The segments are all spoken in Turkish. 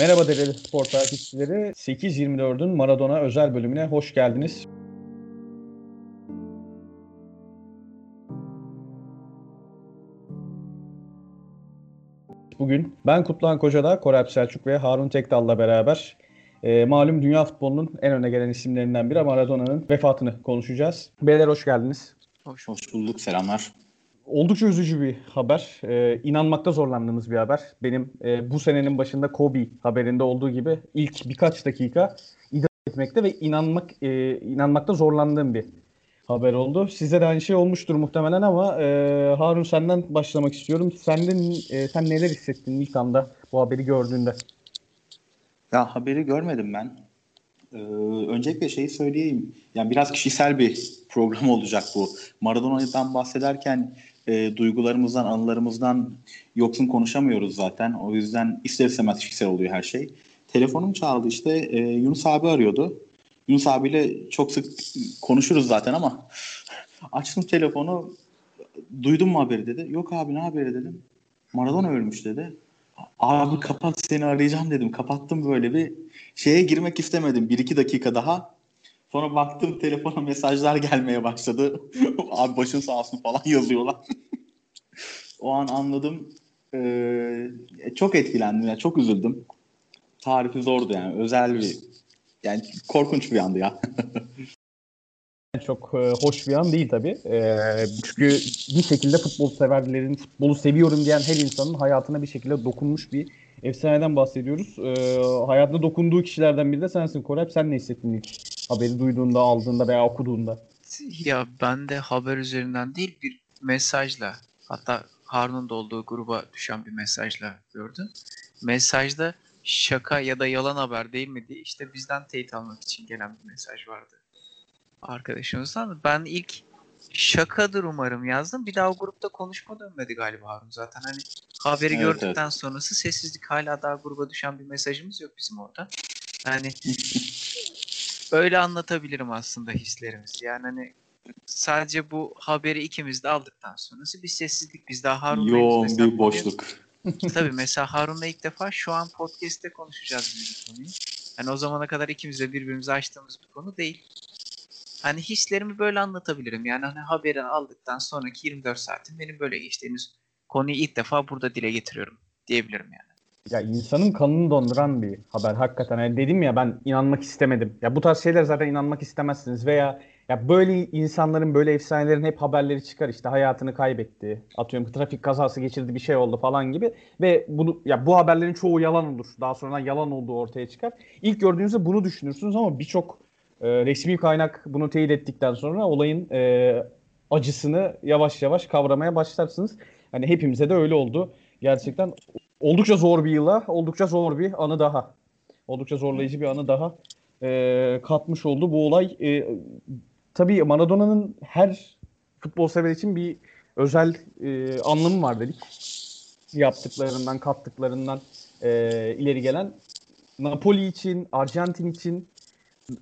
Merhaba değerli spor takipçileri. 8.24'ün Maradona özel bölümüne hoş geldiniz. Bugün ben Kutluhan Koca'da, Korep Selçuk ve Harun Tekdal'la beraber e, malum dünya futbolunun en öne gelen isimlerinden biri Maradona'nın vefatını konuşacağız. Beyler hoş geldiniz. Hoş bulduk, selamlar. Oldukça üzücü bir haber. Ee, inanmakta zorlandığımız bir haber. Benim e, bu senenin başında Kobe haberinde olduğu gibi ilk birkaç dakika idrak etmekte ve inanmak e, inanmakta zorlandığım bir haber oldu. Size de aynı şey olmuştur muhtemelen ama e, Harun senden başlamak istiyorum. Senden e, sen neler hissettin ilk anda bu haberi gördüğünde? Ya haberi görmedim ben. Ee, öncelikle şeyi söyleyeyim. Yani biraz kişisel bir program olacak bu. Maradona'dan bahsederken e, duygularımızdan, anılarımızdan yoksun konuşamıyoruz zaten. O yüzden ister istemez kişisel oluyor her şey. Telefonum çaldı işte e, Yunus abi arıyordu. Yunus abiyle çok sık konuşuruz zaten ama açtım telefonu duydun mu haberi dedi. Yok abi ne haberi dedim. Maradona ölmüş dedi. Abi kapat seni arayacağım dedim. Kapattım böyle bir şeye girmek istemedim. Bir iki dakika daha. Sonra baktım telefona mesajlar gelmeye başladı. Abi başın sağ olsun falan yazıyorlar. o an anladım. Ee, çok etkilendim. Yani çok üzüldüm. Tarifi zordu yani. Özel bir yani korkunç bir andı ya. çok e, hoş bir an değil tabii. E, çünkü bir şekilde futbol severlerin, futbolu seviyorum diyen her insanın hayatına bir şekilde dokunmuş bir efsaneden bahsediyoruz. E, hayatına dokunduğu kişilerden biri de sensin Korep. Sen ne hissettin ilk haberi duyduğunda, aldığında veya okuduğunda? Ya ben de haber üzerinden değil bir mesajla hatta Harun'un da olduğu gruba düşen bir mesajla gördüm. Mesajda şaka ya da yalan haber değil mi diye işte bizden teyit almak için gelen bir mesaj vardı arkadaşımızdan. Ben ilk şakadır umarım yazdım. Bir daha o grupta konuşma dönmedi galiba Harun zaten. Hani haberi evet, gördükten evet. sonrası sessizlik hala daha gruba düşen bir mesajımız yok bizim orada. Yani öyle anlatabilirim aslında hislerimizi. Yani hani sadece bu haberi ikimiz de aldıktan sonrası bir sessizlik. Biz daha Harun'la Yoğun bir boşluk. Tabii mesela Harun'la ilk defa şu an podcast'te konuşacağız bir konuyu. Yani o zamana kadar ikimiz de birbirimize açtığımız bir konu değil. Hani hislerimi böyle anlatabilirim. Yani hani haberi aldıktan sonraki 24 saatin benim böyle geçtiğimiz konuyu ilk defa burada dile getiriyorum diyebilirim yani. Ya insanın kanını donduran bir haber hakikaten. Yani dedim ya ben inanmak istemedim. Ya bu tarz şeyler zaten inanmak istemezsiniz veya ya böyle insanların böyle efsanelerin hep haberleri çıkar işte hayatını kaybetti. Atıyorum trafik kazası geçirdi bir şey oldu falan gibi ve bunu ya bu haberlerin çoğu yalan olur. Daha sonra yalan olduğu ortaya çıkar. İlk gördüğünüzde bunu düşünürsünüz ama birçok e, resmi kaynak bunu teyit ettikten sonra olayın e, acısını yavaş yavaş kavramaya başlarsınız. Hani hepimize de öyle oldu. Gerçekten oldukça zor bir yıla, oldukça zor bir anı daha. Oldukça zorlayıcı bir anı daha e, katmış oldu bu olay. E, tabii Maradona'nın her futbol sever için bir özel e, anlamı var dedik. Yaptıklarından, kattıklarından e, ileri gelen. Napoli için, Arjantin için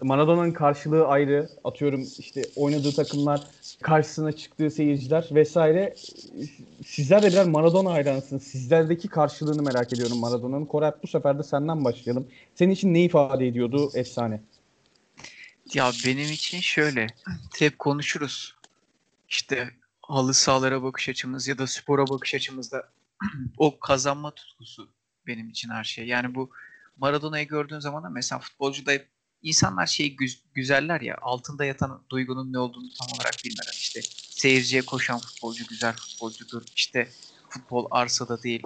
Maradona'nın karşılığı ayrı. Atıyorum işte oynadığı takımlar, karşısına çıktığı seyirciler vesaire. Sizler de birer Maradona hayranısınız. Sizlerdeki karşılığını merak ediyorum Maradona'nın. Korat bu sefer de senden başlayalım. Senin için ne ifade ediyordu efsane? Ya benim için şöyle. Hep konuşuruz. İşte halı sahalara bakış açımız ya da spora bakış açımızda o kazanma tutkusu benim için her şey. Yani bu Maradona'yı gördüğün zaman da mesela futbolcuda hep insanlar şeyi gü- güzeller ya altında yatan duygunun ne olduğunu tam olarak bilmeden işte seyirciye koşan futbolcu güzel futbolcudur. İşte futbol arsada değil,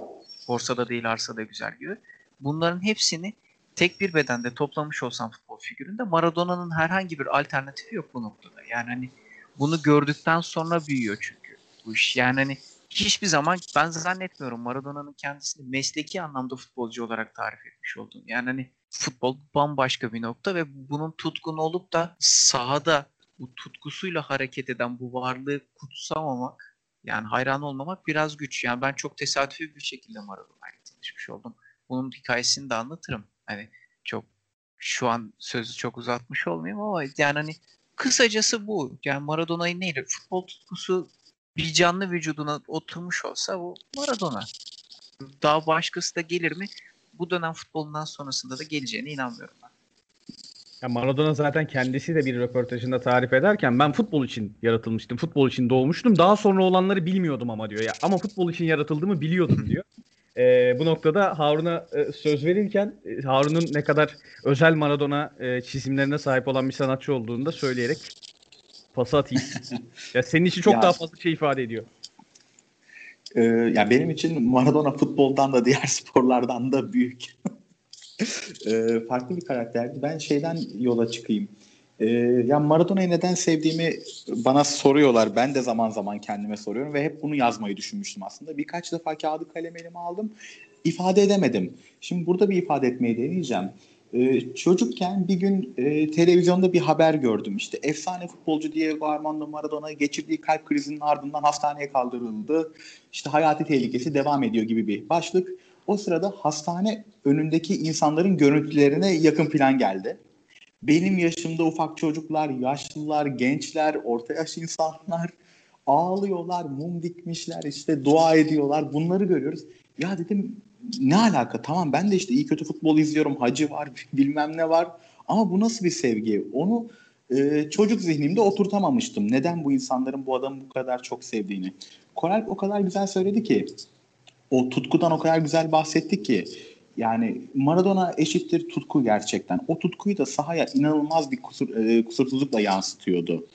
borsada değil arsada güzel gibi. Bunların hepsini tek bir bedende toplamış olsam futbol figüründe Maradona'nın herhangi bir alternatifi yok bu noktada. Yani hani bunu gördükten sonra büyüyor çünkü bu iş. Yani hani hiçbir zaman ben zannetmiyorum Maradona'nın kendisini mesleki anlamda futbolcu olarak tarif etmiş olduğunu. Yani hani futbol bambaşka bir nokta ve bunun tutkun olup da sahada bu tutkusuyla hareket eden bu varlığı kutsamamak yani hayran olmamak biraz güç. Yani ben çok tesadüfi bir şekilde Maradona'yla tanışmış oldum. Bunun hikayesini de anlatırım. Hani çok şu an sözü çok uzatmış olmayayım ama yani hani kısacası bu. Yani Maradona'yı neyle? Futbol tutkusu bir canlı vücuduna oturmuş olsa bu Maradona. Daha başkası da gelir mi? Bu dönem futbolundan sonrasında da geleceğine inanmıyorum ben. Ya Maradona zaten kendisi de bir röportajında tarif ederken ben futbol için yaratılmıştım. Futbol için doğmuştum. Daha sonra olanları bilmiyordum ama diyor. Ya ama futbol için yaratıldığımı biliyordum diyor. Ee, bu noktada Harun'a e, söz verirken e, Harun'un ne kadar özel Maradona e, çizimlerine sahip olan bir sanatçı olduğunu da söyleyerek pası atayım. ya senin için çok Ya- daha fazla şey ifade ediyor. Ee, ya benim için Maradona futboldan da diğer sporlardan da büyük. Ee, farklı bir karakterdi. Ben şeyden yola çıkayım. Ee, ya Maradona'yı neden sevdiğimi bana soruyorlar. Ben de zaman zaman kendime soruyorum ve hep bunu yazmayı düşünmüştüm aslında. Birkaç defa kağıdı kalem elime aldım. İfade edemedim. Şimdi burada bir ifade etmeyi deneyeceğim. Ee, çocukken bir gün e, televizyonda bir haber gördüm. İşte efsane futbolcu Diego Armando Maradona geçirdiği kalp krizinin ardından hastaneye kaldırıldı. İşte hayati tehlikesi devam ediyor gibi bir başlık. O sırada hastane önündeki insanların görüntülerine yakın plan geldi. Benim yaşımda ufak çocuklar, yaşlılar, gençler, orta yaş insanlar ağlıyorlar, mum dikmişler, işte dua ediyorlar. Bunları görüyoruz. Ya dedim ne alaka? Tamam ben de işte iyi kötü futbol izliyorum. Hacı var, bilmem ne var. Ama bu nasıl bir sevgi? Onu e, çocuk zihnimde oturtamamıştım. Neden bu insanların bu adamı bu kadar çok sevdiğini. Koralp o kadar güzel söyledi ki o tutkudan o kadar güzel bahsetti ki yani Maradona eşittir tutku gerçekten. O tutkuyu da sahaya inanılmaz bir kusur, e, kusursuzlukla yansıtıyordu.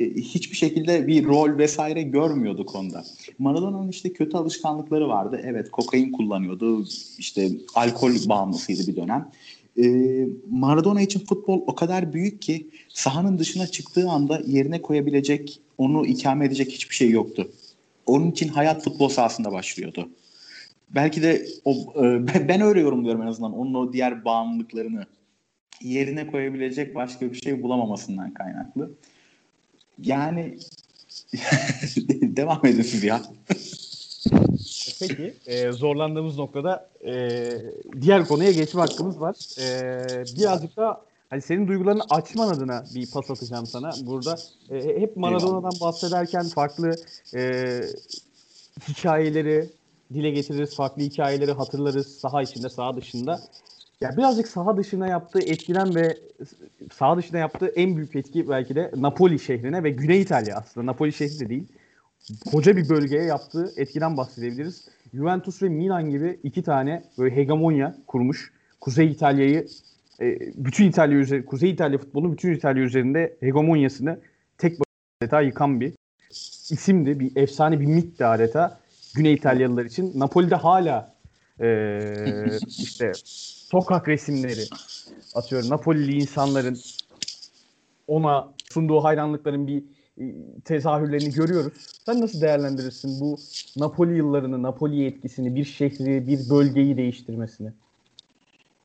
E, hiçbir şekilde bir rol vesaire görmüyorduk onda. Maradona'nın işte kötü alışkanlıkları vardı. Evet kokain kullanıyordu. İşte alkol bağımlısıydı bir dönem. E, Maradona için futbol o kadar büyük ki sahanın dışına çıktığı anda yerine koyabilecek, onu ikame edecek hiçbir şey yoktu. Onun için hayat futbol sahasında başlıyordu. Belki de o, e, ben- öyle yorumluyorum en azından onun o diğer bağımlılıklarını yerine koyabilecek başka bir şey bulamamasından kaynaklı. Yani devam edin siz ya. Peki e, zorlandığımız noktada e, diğer konuya geçme hakkımız var. E, birazcık da hani senin duygularını açman adına bir pas atacağım sana. Burada e, hep Maradona'dan bahsederken farklı e, hikayeleri dile getiririz, farklı hikayeleri hatırlarız saha içinde, saha dışında. Ya birazcık saha dışına yaptığı etkiden ve saha dışına yaptığı en büyük etki belki de Napoli şehrine ve Güney İtalya aslında. Napoli şehri de değil koca bir bölgeye yaptığı etkiden bahsedebiliriz. Juventus ve Milan gibi iki tane böyle hegemonya kurmuş. Kuzey İtalya'yı e, bütün İtalya üzeri, Kuzey İtalya futbolunun bütün İtalya üzerinde hegemonyasını tek adeta yıkan bir isimdi. Bir efsane bir mitti adeta Güney İtalyalılar için. Napoli'de hala e, işte sokak resimleri atıyorum Napolili insanların ona sunduğu hayranlıkların bir e, tezahürlerini görüyoruz. Sen nasıl değerlendirirsin bu Napoli yıllarını, Napoli etkisini, bir şehri, bir bölgeyi değiştirmesini?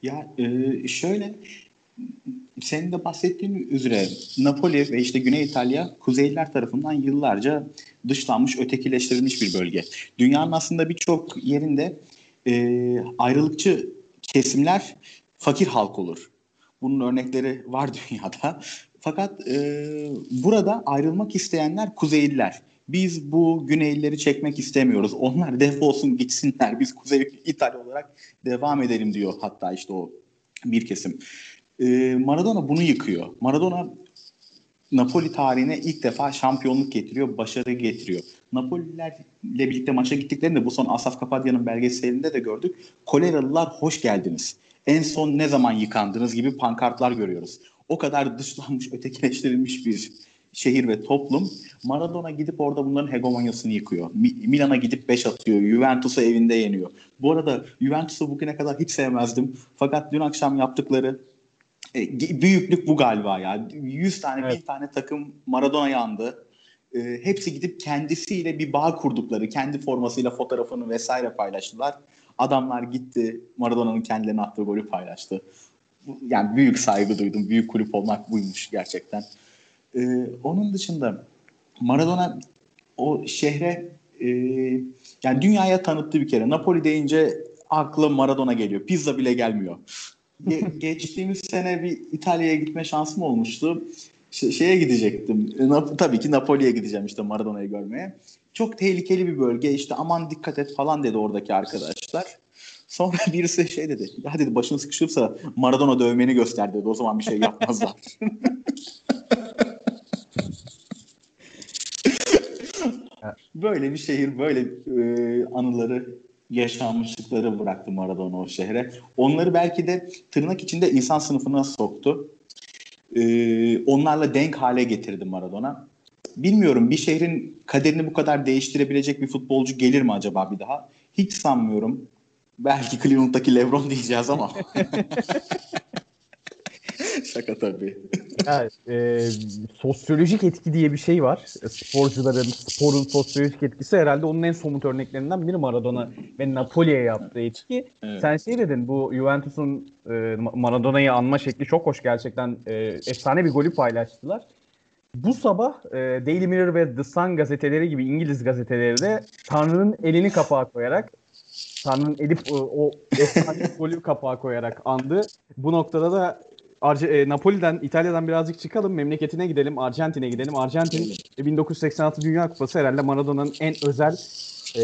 Ya e, şöyle senin de bahsettiğin üzere Napoli ve işte Güney İtalya Kuzeyliler tarafından yıllarca dışlanmış, ötekileştirilmiş bir bölge. Dünyanın aslında birçok yerinde e, ayrılıkçı kesimler fakir halk olur. Bunun örnekleri var dünyada. Fakat e, burada ayrılmak isteyenler Kuzeyliler. Biz bu Güneylileri çekmek istemiyoruz. Onlar defolsun gitsinler. Biz Kuzey İtalya olarak devam edelim diyor hatta işte o bir kesim. E, Maradona bunu yıkıyor. Maradona Napoli tarihine ilk defa şampiyonluk getiriyor, başarı getiriyor. Napolilerle birlikte maça gittiklerinde bu son Asaf Kapadya'nın belgeselinde de gördük. Koleralılar hoş geldiniz. En son ne zaman yıkandınız gibi pankartlar görüyoruz. O kadar dışlanmış, ötekileştirilmiş bir şehir ve toplum. Maradona gidip orada bunların hegemonyasını yıkıyor. Mi- Milan'a gidip 5 atıyor. Juventus'u evinde yeniyor. Bu arada Juventus'u bugüne kadar hiç sevmezdim. Fakat dün akşam yaptıkları e, büyüklük bu galiba ya. 100 tane, Evet. 1000 tane takım Maradona'ya yandı. E, hepsi gidip kendisiyle bir bağ kurdukları, kendi formasıyla fotoğrafını vesaire paylaştılar. Adamlar gitti Maradona'nın kendilerine attığı golü paylaştı. Yani büyük saygı duydum. Büyük kulüp olmak buymuş gerçekten. E, onun dışında Maradona o şehre e, yani dünyaya tanıttı bir kere. Napoli deyince akla Maradona geliyor. Pizza bile gelmiyor. Ge- geçtiğimiz sene bir İtalya'ya gitme şansım olmuştu. Şeye gidecektim. E, tabii ki Napoli'ye gideceğim işte Maradona'yı görmeye. Çok tehlikeli bir bölge. İşte aman dikkat et falan dedi oradaki arkadaşlar. Sonra birisi şey dedi. Ya dedi başını sıkışırsa Maradona dövmeni göster dedi. O zaman bir şey yapmazlar. böyle bir şehir, böyle e, anıları, yaşanmışlıkları bıraktı Maradona o şehre. Onları belki de tırnak içinde insan sınıfına soktu. E, onlarla denk hale getirdi Maradona. Bilmiyorum bir şehrin kaderini bu kadar değiştirebilecek bir futbolcu gelir mi acaba bir daha? Hiç sanmıyorum. Belki Cleveland'daki LeBron diyeceğiz ama. Şaka tabii. Ya, e, sosyolojik etki diye bir şey var. Sporcuların, sporun sosyolojik etkisi herhalde onun en somut örneklerinden biri Maradona ve Napoli'ye yaptığı etki. Evet. Sen şey dedin bu Juventus'un e, Maradona'yı anma şekli çok hoş gerçekten. E, efsane bir golü paylaştılar. Bu sabah e, Daily Mirror ve The Sun gazeteleri gibi İngiliz gazeteleri de Tanrı'nın elini kapağa koyarak Tanrı'nın elip o, o efsane golü kapağa koyarak andı. Bu noktada da Arce, e, Napoli'den, İtalya'dan birazcık çıkalım. Memleketine gidelim. Arjantin'e gidelim. Arjantin 1986 Dünya Kupası herhalde Maradona'nın en özel e,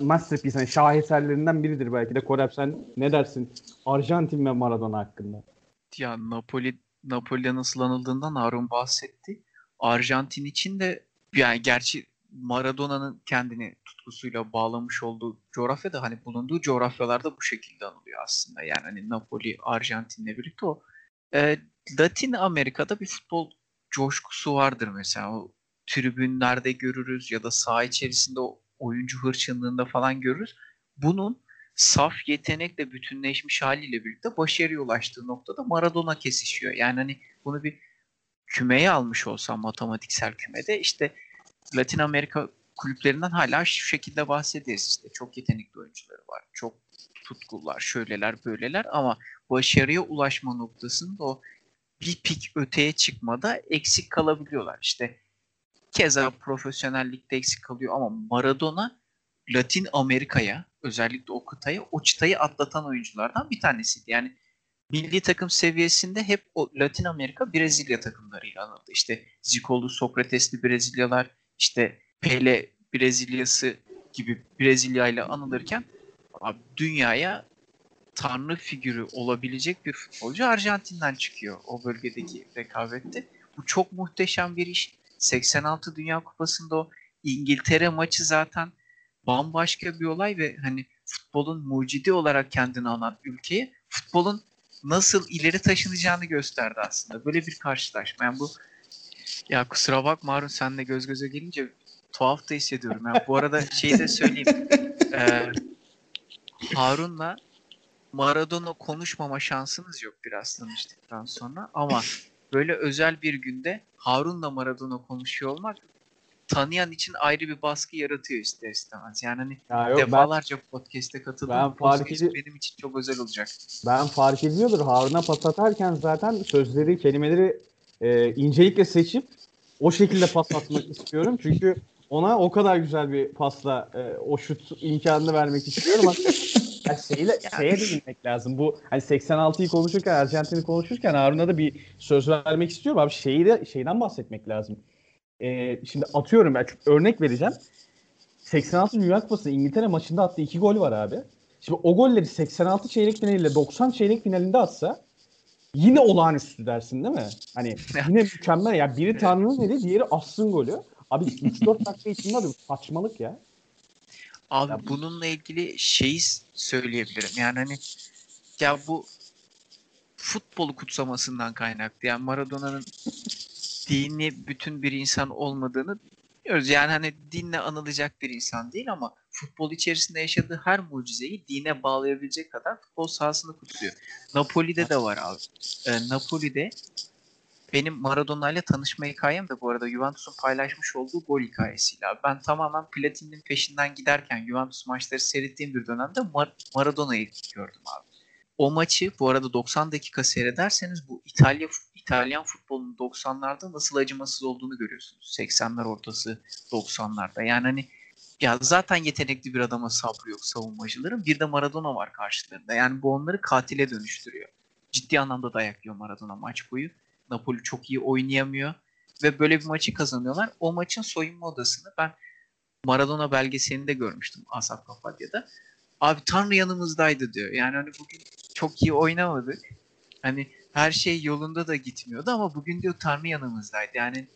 masterpiece, yani şaheserlerinden biridir belki de. Korep sen ne dersin Arjantin ve Maradona hakkında? Ya Napoli Napoli'de nasıl anıldığından Harun bahsetti. Arjantin için de yani gerçi Maradona'nın kendini tutkusuyla bağlamış olduğu coğrafyada hani bulunduğu coğrafyalarda bu şekilde anılıyor aslında. Yani hani Napoli, Arjantin'le birlikte o e, Latin Amerika'da bir futbol coşkusu vardır mesela. O tribünlerde görürüz ya da saha içerisinde o oyuncu hırçınlığında falan görürüz. Bunun saf yetenekle bütünleşmiş haliyle birlikte başarıya ulaştığı noktada Maradona kesişiyor. Yani hani bunu bir kümeye almış olsam matematiksel kümede işte Latin Amerika kulüplerinden hala şu şekilde bahsederiz işte çok yetenekli oyuncuları var. Çok tutkular, şöyleler, böyleler ama başarıya ulaşma noktasında o bir pik öteye çıkmada eksik kalabiliyorlar. İşte keza profesyonellikte eksik kalıyor ama Maradona Latin Amerika'ya özellikle o kıtaya o çıtayı atlatan oyunculardan bir tanesiydi. Yani milli takım seviyesinde hep o Latin Amerika Brezilya takımlarıyla anıldı. İşte Zicolu, Sokratesli Brezilyalar, işte Pele Brezilyası gibi Brezilya ile anılırken dünyaya tanrı figürü olabilecek bir futbolcu Arjantin'den çıkıyor o bölgedeki rekabette. Bu çok muhteşem bir iş. 86 Dünya Kupası'nda o İngiltere maçı zaten bambaşka bir olay ve hani futbolun mucidi olarak kendini alan ülkeye futbolun nasıl ileri taşınacağını gösterdi aslında. Böyle bir karşılaşma. Yani bu ya kusura bakma Harun senle göz göze gelince tuhaf da hissediyorum. Yani bu arada şeyi de söyleyeyim. Ee, Harun'la Maradona konuşmama şansınız yok biraz tanıştıktan sonra ama böyle özel bir günde Harun'la Maradona konuşuyor olmak tanıyan için ayrı bir baskı yaratıyor ister istemez. Yani hani ya yok, defalarca ben, podcast'e katıldım. Ben fark edi- benim için çok özel olacak. Ben fark ediyordur. Harun'a pas atarken zaten sözleri, kelimeleri e, incelikle seçip o şekilde pas atmak istiyorum. Çünkü ona o kadar güzel bir pasla e, o şut imkanını vermek istiyorum. yani şeyle, şeye de bilmek lazım. Bu hani 86'yı konuşurken, Arjantin'i konuşurken Harun'a da bir söz vermek istiyorum. Abi şeyi de şeyden bahsetmek lazım. Ee, şimdi atıyorum ben örnek vereceğim. 86 Dünya Kupası İngiltere maçında attığı iki gol var abi. Şimdi o golleri 86 çeyrek finaliyle 90 çeyrek finalinde atsa yine olağanüstü dersin değil mi? Hani yine mükemmel. Ya biri Tanrı'nın eli, diğeri Aslı'nın golü. Abi 3-4 dakika içinde abi saçmalık ya. Abi ya, bununla ilgili şeyi söyleyebilirim. Yani hani ya bu futbolu kutsamasından kaynaklı. Yani Maradona'nın dini bütün bir insan olmadığını biliyoruz. Yani hani dinle anılacak bir insan değil ama futbol içerisinde yaşadığı her mucizeyi dine bağlayabilecek kadar futbol sahasını kutluyor. Napoli'de de var abi. Ee, Napoli'de benim Maradona ile tanışma hikayem de bu arada Juventus'un paylaşmış olduğu gol hikayesiyle. Ben tamamen Platin'in peşinden giderken Juventus maçları seyrettiğim bir dönemde Mar- Maradona'yı gördüm abi. O maçı bu arada 90 dakika seyrederseniz bu İtalya İtalyan futbolunun 90'larda nasıl acımasız olduğunu görüyorsunuz. 80'ler ortası 90'larda. Yani hani ya zaten yetenekli bir adama sabrı yok savunmacıların. Bir de Maradona var karşılarında. Yani bu onları katile dönüştürüyor. Ciddi anlamda dayaklıyor Maradona maç boyu. Napoli çok iyi oynayamıyor. Ve böyle bir maçı kazanıyorlar. O maçın soyunma odasını ben Maradona belgeselinde görmüştüm Asaf Kapadya'da. Abi Tanrı yanımızdaydı diyor. Yani hani bugün çok iyi oynamadık. Hani her şey yolunda da gitmiyordu ama bugün diyor Tanrı yanımızdaydı. Yani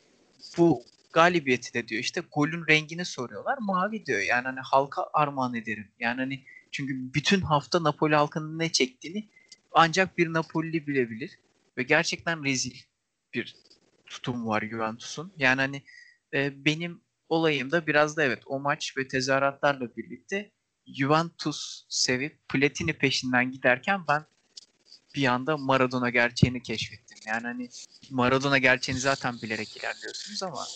bu galibiyeti de diyor işte golün rengini soruyorlar. Mavi diyor. Yani hani halka armağan ederim. Yani hani çünkü bütün hafta Napoli halkının ne çektiğini ancak bir Napoli bilebilir. Ve gerçekten rezil bir tutum var Juventus'un. Yani hani e, benim olayım da biraz da evet o maç ve tezahüratlarla birlikte Juventus sevip Platini peşinden giderken ben bir anda Maradona gerçeğini keşfettim. Yani hani Maradona gerçeğini zaten bilerek ilerliyorsunuz ama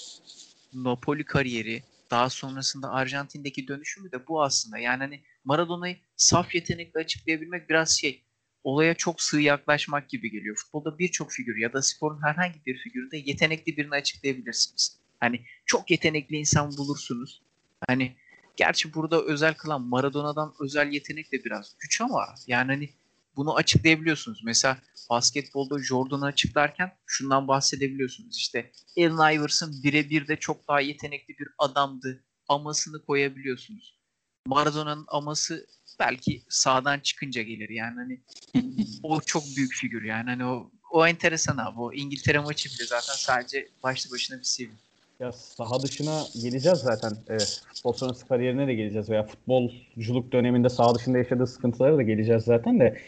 Napoli kariyeri daha sonrasında Arjantin'deki dönüşümü de bu aslında. Yani hani Maradona'yı saf yetenekle açıklayabilmek biraz şey olaya çok sığ yaklaşmak gibi geliyor. Futbolda birçok figür ya da sporun herhangi bir figüründe yetenekli birini açıklayabilirsiniz. Hani çok yetenekli insan bulursunuz. Hani gerçi burada özel kılan Maradona'dan özel yetenek de biraz güç ama yani hani bunu açıklayabiliyorsunuz. Mesela basketbolda Jordan'ı açıklarken şundan bahsedebiliyorsunuz. İşte Allen Iverson birebir de çok daha yetenekli bir adamdı. Amasını koyabiliyorsunuz. Maradona'nın aması belki sağdan çıkınca gelir. Yani hani o çok büyük figür yani hani o o enteresan abi. O İngiltere maçı bile zaten sadece başlı başına bir seviye. Ya saha dışına geleceğiz zaten. Evet. Futbol sonrası kariyerine de geleceğiz veya futbolculuk döneminde saha dışında yaşadığı sıkıntılara da geleceğiz zaten de.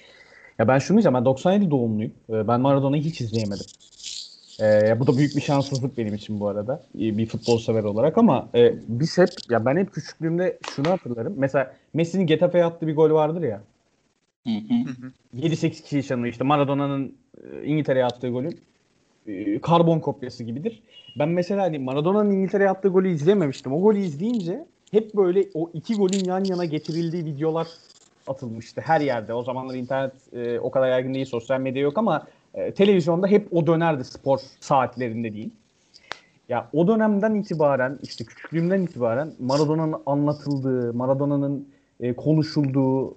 Ya ben şunu diyeceğim. Ben 97 doğumluyum. Ee, ben Maradona'yı hiç izleyemedim. Ee, bu da büyük bir şanssızlık benim için bu arada. Bir futbol sever olarak ama e, biz hep ya ben hep küçüklüğümde şunu hatırlarım. Mesela Messi'nin Getafe'ye attığı bir gol vardır ya. 7-8 kişi yaşanıyor işte Maradona'nın e, İngiltere'ye attığı golün e, karbon kopyası gibidir. Ben mesela hani Maradona'nın İngiltere'ye attığı golü izlememiştim. O golü izleyince hep böyle o iki golün yan yana getirildiği videolar atılmıştı her yerde. O zamanlar internet e, o kadar yaygın değil, sosyal medya yok ama e, televizyonda hep o dönerdi spor saatlerinde değil. Ya o dönemden itibaren işte küçüklüğümden itibaren Maradona'nın anlatıldığı, Maradona'nın e, konuşulduğu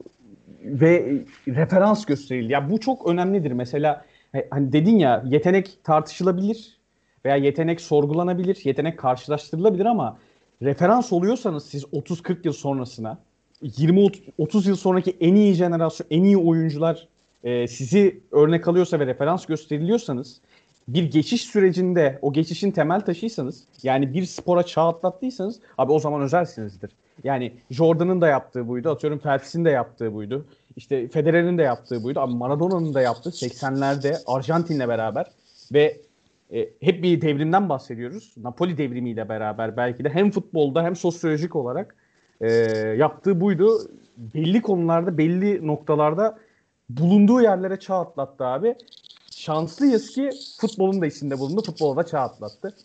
ve referans gösterildi. Ya bu çok önemlidir. Mesela e, hani dedin ya yetenek tartışılabilir veya yetenek sorgulanabilir, yetenek karşılaştırılabilir ama referans oluyorsanız siz 30-40 yıl sonrasına 20-30 yıl sonraki en iyi jenerasyon, en iyi oyuncular e, sizi örnek alıyorsa ve referans gösteriliyorsanız bir geçiş sürecinde o geçişin temel taşıysanız yani bir spora çağ atlattıysanız abi o zaman özelsinizdir. Yani Jordan'ın da yaptığı buydu. Atıyorum Phelps'in de yaptığı buydu. İşte Federer'in de yaptığı buydu. Ama Maradona'nın da yaptığı 80'lerde Arjantin'le beraber ve e, hep bir devrimden bahsediyoruz. Napoli devrimiyle beraber belki de hem futbolda hem sosyolojik olarak e, yaptığı buydu. Belli konularda, belli noktalarda bulunduğu yerlere çağ atlattı abi. Şanslıyız ki futbolun da içinde bulundu. Futbola da çağ atlattı.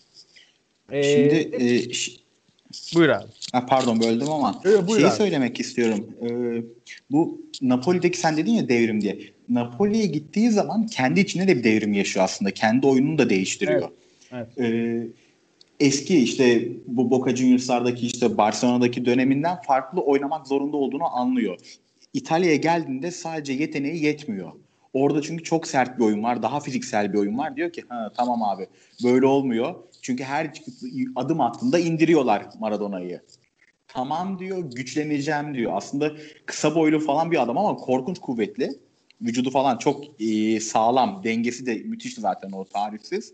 Ee, Şimdi e, buyur abi. Ha, pardon böldüm ama evet, şeyi abi. söylemek istiyorum. Ee, bu Napoli'deki sen dedin ya devrim diye. Napoli'ye gittiği zaman kendi içinde de bir devrim yaşıyor aslında. Kendi oyununu da değiştiriyor. Evet. evet. Ee, eski işte bu Boca Juniors'lardaki işte Barcelona'daki döneminden farklı oynamak zorunda olduğunu anlıyor. İtalya'ya geldiğinde sadece yeteneği yetmiyor. Orada çünkü çok sert bir oyun var. Daha fiziksel bir oyun var. Diyor ki ha, tamam abi böyle olmuyor. Çünkü her adım attığında indiriyorlar Maradona'yı. Tamam diyor güçleneceğim diyor. Aslında kısa boylu falan bir adam ama korkunç kuvvetli. Vücudu falan çok e, sağlam. Dengesi de müthiş zaten o tarifsiz.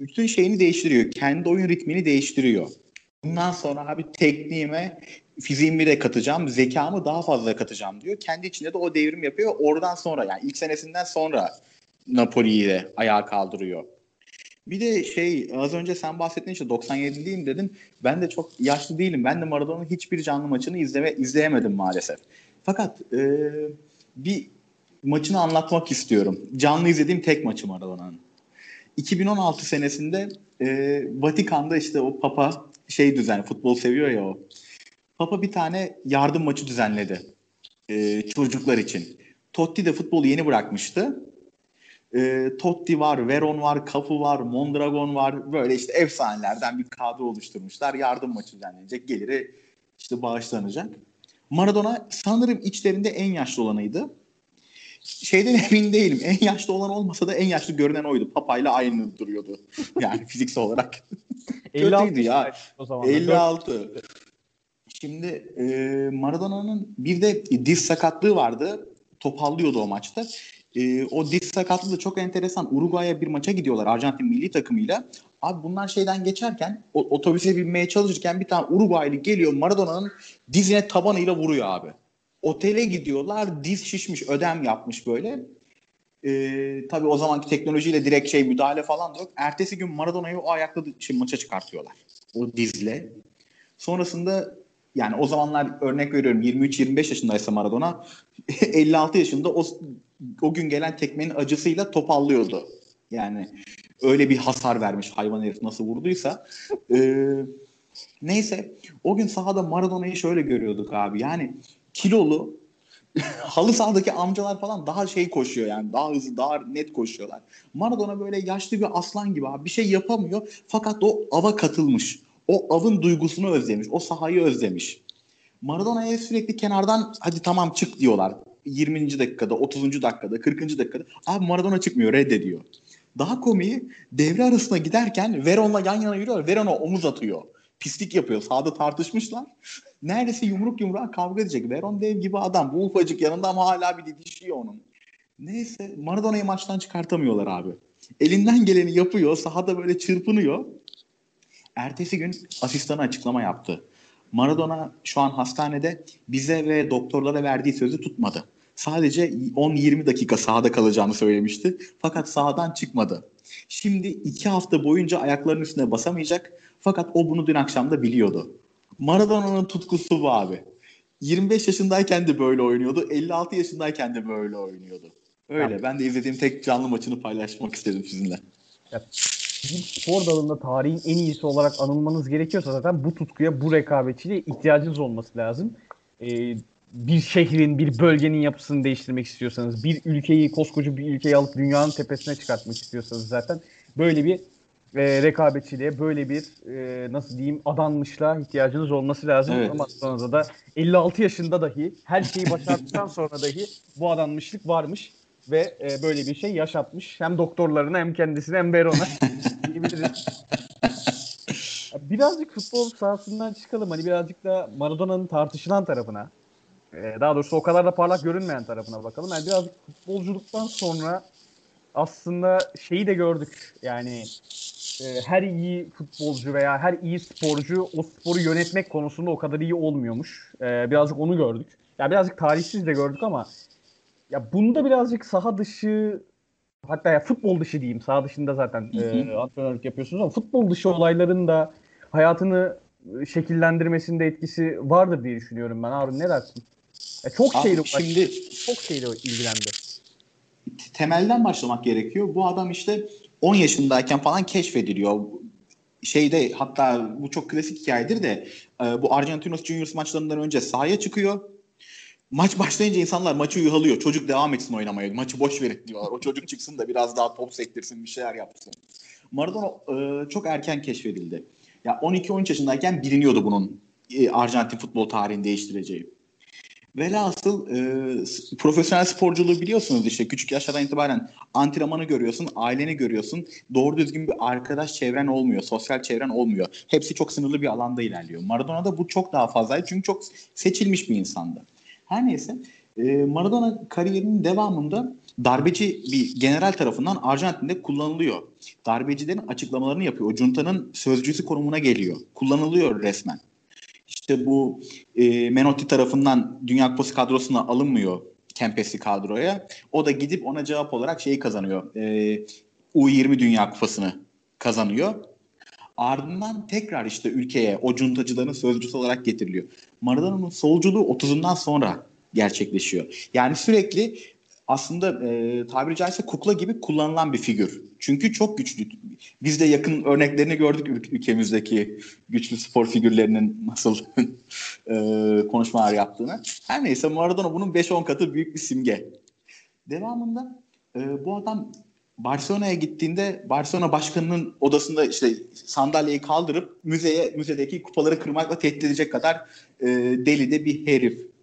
Bütün şeyini değiştiriyor. Kendi oyun ritmini değiştiriyor. Bundan sonra abi tekniğime fiziğimi de katacağım, zekamı daha fazla katacağım diyor. Kendi içinde de o devrim yapıyor. Oradan sonra yani ilk senesinden sonra Napoli'yi de ayağa kaldırıyor. Bir de şey az önce sen bahsettin işte 97'liyim dedin. Ben de çok yaşlı değilim. Ben de Maradona'nın hiçbir canlı maçını izleme, izleyemedim maalesef. Fakat e, bir maçını anlatmak istiyorum. Canlı izlediğim tek maçı Maradona'nın. 2016 senesinde e, Vatikan'da işte o Papa şey düzen futbol seviyor ya o. Papa bir tane yardım maçı düzenledi e, çocuklar için. Totti de futbolu yeni bırakmıştı. E, Totti var, Veron var, Cafu var, Mondragon var. Böyle işte efsanelerden bir kadro oluşturmuşlar. Yardım maçı düzenlenecek. Geliri işte bağışlanacak. Maradona sanırım içlerinde en yaşlı olanıydı. Şeyden emin değilim. En yaşlı olan olmasa da en yaşlı görünen oydu. Papayla aynı duruyordu. Yani fiziksel olarak. 56 ya. O zaman 56 Şimdi e, Maradona'nın bir de diz sakatlığı vardı. Topallıyordu o maçta. E, o diz sakatlığı da çok enteresan. Uruguay'a bir maça gidiyorlar Arjantin milli takımıyla. Abi bunlar şeyden geçerken otobüse binmeye çalışırken bir tane Uruguaylı geliyor Maradona'nın dizine tabanıyla vuruyor abi. Otele gidiyorlar diz şişmiş ödem yapmış böyle. Ee, tabii o zamanki teknolojiyle direkt şey müdahale falan da yok. Ertesi gün Maradona'yı o ayakla şey, maça çıkartıyorlar. O dizle. Sonrasında yani o zamanlar örnek veriyorum 23-25 yaşındaysa Maradona 56 yaşında o, o gün gelen tekmenin acısıyla topallıyordu. Yani öyle bir hasar vermiş hayvan herif nasıl vurduysa. Ee, neyse o gün sahada Maradona'yı şöyle görüyorduk abi. Yani kilolu halı sahadaki amcalar falan daha şey koşuyor yani daha hızlı daha net koşuyorlar. Maradona böyle yaşlı bir aslan gibi abi bir şey yapamıyor fakat o ava katılmış. O avın duygusunu özlemiş. O sahayı özlemiş. Maradona'ya sürekli kenardan hadi tamam çık diyorlar. 20. dakikada, 30. dakikada, 40. dakikada. Abi Maradona çıkmıyor, reddediyor. Daha komiği devre arasına giderken Veron'la yan yana yürüyor. Veron'a omuz atıyor. Pislik yapıyor. Sağda tartışmışlar. Neredeyse yumruk yumruğa kavga edecek. Veron dev gibi adam. Bu ufacık yanında ama hala bir didişiyor onun. Neyse Maradona'yı maçtan çıkartamıyorlar abi. Elinden geleni yapıyor. Sahada böyle çırpınıyor. Ertesi gün asistanı açıklama yaptı. Maradona şu an hastanede bize ve doktorlara verdiği sözü tutmadı. Sadece 10-20 dakika sahada kalacağını söylemişti. Fakat sahadan çıkmadı. Şimdi iki hafta boyunca ayaklarının üstüne basamayacak. Fakat o bunu dün akşam da biliyordu. Maradona'nın tutkusu bu abi. 25 yaşındayken de böyle oynuyordu. 56 yaşındayken de böyle oynuyordu. Öyle. Tamam. Ben de izlediğim tek canlı maçını paylaşmak istedim sizinle. Ya, bir spor dalında tarihin en iyisi olarak anılmanız gerekiyorsa zaten bu tutkuya, bu rekabetçiliğe ihtiyacınız olması lazım. Ee, bir şehrin, bir bölgenin yapısını değiştirmek istiyorsanız, bir ülkeyi, koskoca bir ülkeyi alıp dünyanın tepesine çıkartmak istiyorsanız zaten böyle bir e, rekabetçiliğe, böyle bir e, nasıl diyeyim adanmışlığa ihtiyacınız olması lazım. Evet. Ama sonra da 56 yaşında dahi her şeyi başardıktan sonra dahi bu adanmışlık varmış ve e, böyle bir şey yaşatmış. Hem doktorlarına hem kendisine hem Veron'a diyebiliriz. birazcık futbol sahasından çıkalım. Hani birazcık da Maradona'nın tartışılan tarafına. E, daha doğrusu o kadar da parlak görünmeyen tarafına bakalım. Yani birazcık futbolculuktan sonra aslında şeyi de gördük. Yani e, her iyi futbolcu veya her iyi sporcu o sporu yönetmek konusunda o kadar iyi olmuyormuş. E, birazcık onu gördük. Ya yani birazcık tarihsiz de gördük ama ya bunda birazcık saha dışı hatta ya futbol dışı diyeyim. Saha dışında zaten e, antrenörlük yapıyorsunuz ama futbol dışı olayların da hayatını şekillendirmesinde etkisi vardır diye düşünüyorum ben. Harun ne dersin? Ya çok şeyle şimdi çok şeyle ilgilendi. Temelden başlamak gerekiyor. Bu adam işte 10 yaşındayken falan keşfediliyor. Şeyde hatta bu çok klasik hikayedir de e, bu Argentinos Juniors maçlarından önce sahaya çıkıyor. Maç başlayınca insanlar maçı yuhalıyor. Çocuk devam etsin oynamaya. Maçı boş verin diyorlar. O çocuk çıksın da biraz daha top sektirsin bir şeyler yapsın. Maradona e, çok erken keşfedildi. Ya 12-13 yaşındayken biliniyordu bunun e, Arjantin futbol tarihini değiştireceği. Velhasıl e, profesyonel sporculuğu biliyorsunuz işte küçük yaşlardan itibaren antrenmanı görüyorsun, aileni görüyorsun. Doğru düzgün bir arkadaş çevren olmuyor, sosyal çevren olmuyor. Hepsi çok sınırlı bir alanda ilerliyor. Maradona'da bu çok daha fazlaydı çünkü çok seçilmiş bir insandı. Her neyse e, Maradona kariyerinin devamında darbeci bir general tarafından Arjantin'de kullanılıyor. Darbecilerin açıklamalarını yapıyor. O junta'nın sözcüsü konumuna geliyor. Kullanılıyor resmen. İşte bu e, Menotti tarafından Dünya Kupası kadrosuna alınmıyor Kempes'i kadroya. O da gidip ona cevap olarak şeyi kazanıyor. E, U20 Dünya Kupası'nı kazanıyor. Ardından tekrar işte ülkeye o cuntacıların sözcüsü olarak getiriliyor. Maradona'nın solculuğu 30'undan sonra gerçekleşiyor. Yani sürekli aslında e, tabiri caizse kukla gibi kullanılan bir figür. Çünkü çok güçlü. Biz de yakın örneklerini gördük ülkemizdeki güçlü spor figürlerinin nasıl e, konuşmalar yaptığını. Her neyse Maradona bunun 5-10 katı büyük bir simge. Devamında e, bu adam Barcelona'ya gittiğinde Barcelona başkanının odasında işte sandalyeyi kaldırıp müzeye müzedeki kupaları kırmakla tehdit edecek kadar e, deli de bir herif.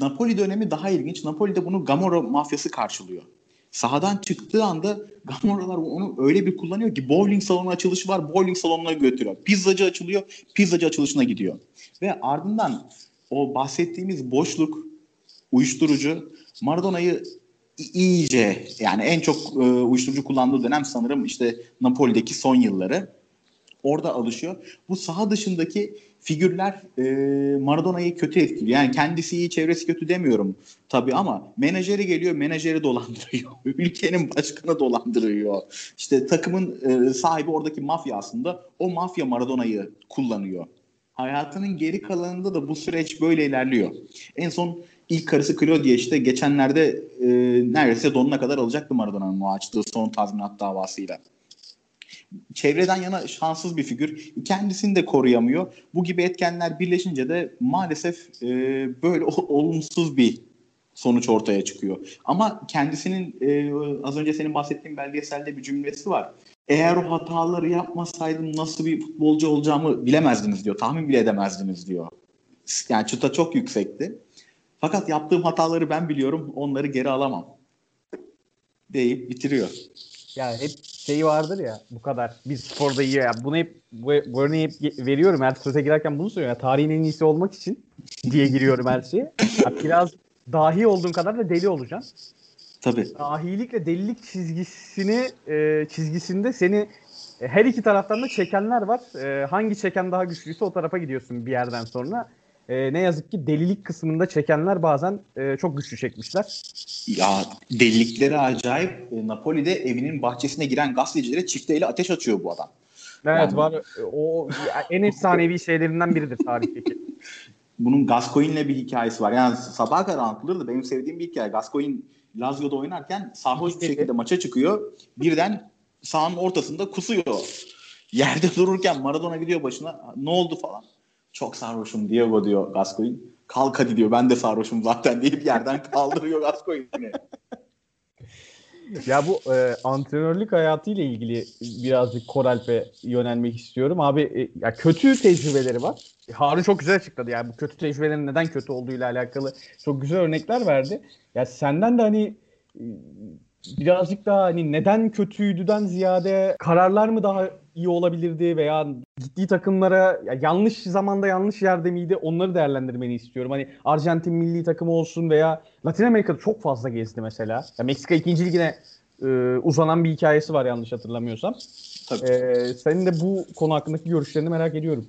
Napoli dönemi daha ilginç. Napoli'de bunu Gamora mafyası karşılıyor. Sahadan çıktığı anda Gamoralar onu öyle bir kullanıyor ki bowling salonu açılışı var bowling salonuna götürüyor. Pizzacı açılıyor pizzacı açılışına gidiyor. Ve ardından o bahsettiğimiz boşluk uyuşturucu Maradona'yı iyice yani en çok e, uyuşturucu kullandığı dönem sanırım işte Napoli'deki son yılları. Orada alışıyor. Bu saha dışındaki figürler e, Maradona'yı kötü etkiliyor. Yani kendisi iyi, çevresi kötü demiyorum tabii ama menajeri geliyor, menajeri dolandırıyor. Ülkenin başkanı dolandırıyor. İşte takımın e, sahibi oradaki mafya aslında. O mafya Maradona'yı kullanıyor. Hayatının geri kalanında da bu süreç böyle ilerliyor. En son ilk karısı Claudia işte geçenlerde e, neredeyse donuna kadar alacaktı Maradona'nın o açtığı son tazminat davasıyla çevreden yana şanssız bir figür. Kendisini de koruyamıyor. Bu gibi etkenler birleşince de maalesef e, böyle olumsuz bir sonuç ortaya çıkıyor. Ama kendisinin e, az önce senin bahsettiğin belgeselde bir cümlesi var. Eğer o hataları yapmasaydım nasıl bir futbolcu olacağımı bilemezdiniz diyor. Tahmin bile edemezdiniz diyor. Yani çıta çok yüksekti. Fakat yaptığım hataları ben biliyorum. Onları geri alamam. Deyip bitiriyor. Ya hep şey vardır ya bu kadar. Biz sporda iyi. Ya bunu hep bu, bu örneği hep veriyorum. Her söze girerken bunu söylüyorum. Ya, tarihin en iyisi olmak için diye giriyorum her şeye. Ya, biraz dahi olduğun kadar da deli olacaksın. Tabii. Dahilikle delilik çizgisini e, çizgisinde seni e, her iki taraftan da çekenler var. E, hangi çeken daha güçlüyse o tarafa gidiyorsun bir yerden sonra e, ne yazık ki delilik kısmında çekenler bazen e, çok güçlü çekmişler. Ya delilikleri acayip. E, Napoli'de evinin bahçesine giren gazetecilere çifteyle ateş açıyor bu adam. Evet yani, var. O en efsanevi şeylerinden biridir tarihteki. Bunun Gascoigne'le bir hikayesi var. Yani sabah kadar anlatılırdı. Benim sevdiğim bir hikaye. Gascoigne Lazio'da oynarken sarhoş bir şekilde maça çıkıyor. Birden sahanın ortasında kusuyor. Yerde dururken Maradona gidiyor başına. Ne oldu falan. Çok sarhoşum Diego diyor Gascoigne. Kalk hadi diyor ben de sarhoşum zaten deyip yerden kaldırıyor Gascoigne'i. ya bu e, antrenörlük hayatıyla ilgili birazcık Koralp'e yönelmek istiyorum. Abi e, ya kötü tecrübeleri var. Harun çok güzel açıkladı. Yani bu kötü tecrübelerin neden kötü olduğuyla alakalı çok güzel örnekler verdi. Ya senden de hani birazcık daha hani neden kötüydüden ziyade kararlar mı daha iyi olabilirdi veya gittiği takımlara ya yanlış zamanda yanlış yerde miydi onları değerlendirmeni istiyorum. Hani Arjantin milli takımı olsun veya Latin Amerika'da çok fazla gezdi mesela. Ya Meksika ikinci ligine e, uzanan bir hikayesi var yanlış hatırlamıyorsam. Tabii. E, senin de bu konu hakkındaki görüşlerini merak ediyorum.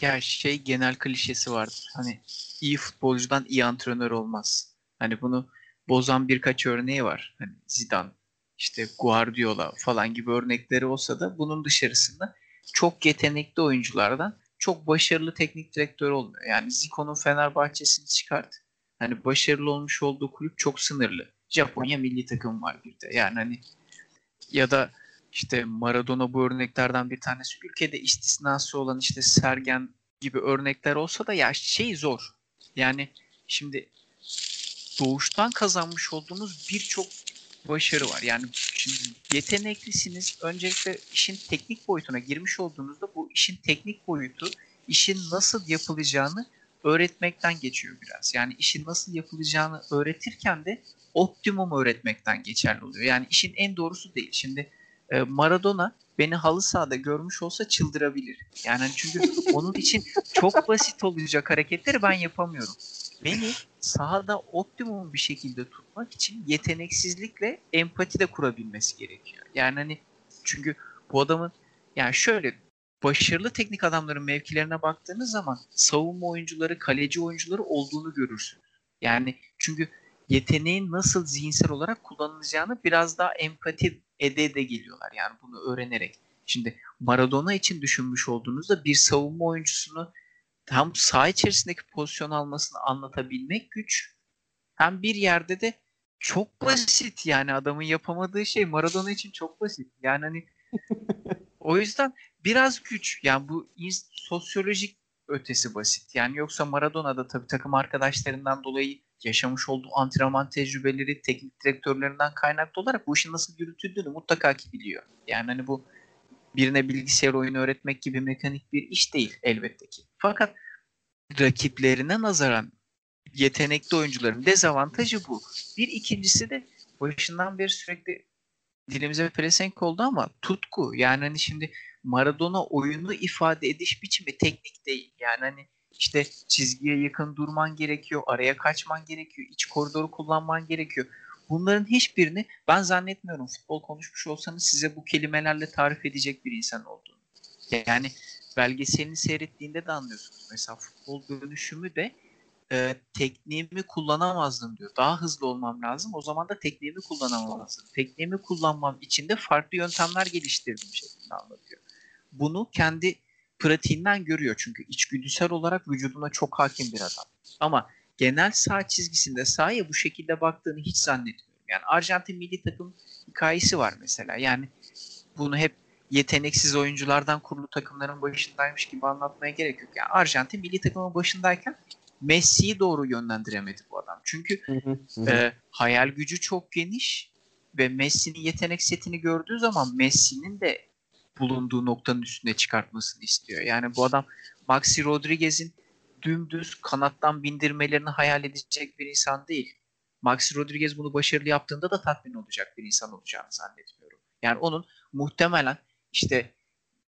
Ya şey genel klişesi vardır. Hani iyi futbolcudan iyi antrenör olmaz. Hani bunu bozan birkaç örneği var. Hani Zidane, işte Guardiola falan gibi örnekleri olsa da bunun dışarısında çok yetenekli oyunculardan çok başarılı teknik direktör olmuyor. Yani Zico'nun Fenerbahçe'sini çıkart. Hani başarılı olmuş olduğu kulüp çok sınırlı. Japonya milli takım var bir de. Yani hani ya da işte Maradona bu örneklerden bir tanesi. Ülkede istisnası olan işte Sergen gibi örnekler olsa da ya şey zor. Yani şimdi doğuştan kazanmış olduğunuz birçok başarı var. Yani şimdi yeteneklisiniz. Öncelikle işin teknik boyutuna girmiş olduğunuzda bu işin teknik boyutu işin nasıl yapılacağını öğretmekten geçiyor biraz. Yani işin nasıl yapılacağını öğretirken de optimum öğretmekten geçerli oluyor. Yani işin en doğrusu değil. Şimdi e, Maradona beni halı sahada görmüş olsa çıldırabilir. Yani çünkü onun için çok basit olacak hareketleri ben yapamıyorum. Beni sahada optimum bir şekilde tutmak için yeteneksizlikle empati de kurabilmesi gerekiyor. Yani hani çünkü bu adamın yani şöyle başarılı teknik adamların mevkilerine baktığınız zaman savunma oyuncuları, kaleci oyuncuları olduğunu görürsün. Yani çünkü yeteneğin nasıl zihinsel olarak kullanılacağını biraz daha empati ede de geliyorlar. Yani bunu öğrenerek. Şimdi Maradona için düşünmüş olduğunuzda bir savunma oyuncusunu hem saha içerisindeki pozisyon almasını anlatabilmek güç. Hem bir yerde de çok basit yani adamın yapamadığı şey Maradona için çok basit. Yani hani o yüzden biraz güç. Yani bu sosyolojik ötesi basit. Yani yoksa Maradona da tabii takım arkadaşlarından dolayı yaşamış olduğu antrenman tecrübeleri, teknik direktörlerinden kaynaklı olarak bu işin nasıl yürütüldüğünü mutlaka ki biliyor. Yani hani bu birine bilgisayar oyunu öğretmek gibi mekanik bir iş değil elbette ki. Fakat rakiplerine nazaran yetenekli oyuncuların dezavantajı bu. Bir ikincisi de başından beri sürekli dilimize pelesenk oldu ama tutku. Yani hani şimdi Maradona oyunu ifade ediş biçimi teknik değil. Yani hani işte çizgiye yakın durman gerekiyor, araya kaçman gerekiyor, iç koridoru kullanman gerekiyor. Bunların hiçbirini ben zannetmiyorum futbol konuşmuş olsanız size bu kelimelerle tarif edecek bir insan olduğunu. Yani belgeselini seyrettiğinde de anlıyorsunuz. Mesela futbol dönüşümü de e, tekniğimi kullanamazdım diyor. Daha hızlı olmam lazım. O zaman da tekniğimi kullanamazdım. Tekniğimi kullanmam için de farklı yöntemler geliştirdim şeklinde anlatıyor. Bunu kendi pratiğinden görüyor çünkü içgüdüsel olarak vücuduna çok hakim bir adam. Ama genel sağ çizgisinde sahaya bu şekilde baktığını hiç zannetmiyorum. Yani Arjantin milli takım hikayesi var mesela. Yani bunu hep yeteneksiz oyunculardan kurulu takımların başındaymış gibi anlatmaya gerek yok. Yani Arjantin milli takımın başındayken Messi'yi doğru yönlendiremedi bu adam. Çünkü e, hayal gücü çok geniş ve Messi'nin yetenek setini gördüğü zaman Messi'nin de bulunduğu noktanın üstüne çıkartmasını istiyor. Yani bu adam Maxi Rodriguez'in dümdüz kanattan bindirmelerini hayal edecek bir insan değil. Maxi Rodriguez bunu başarılı yaptığında da tatmin olacak bir insan olacağını zannetmiyorum. Yani onun muhtemelen işte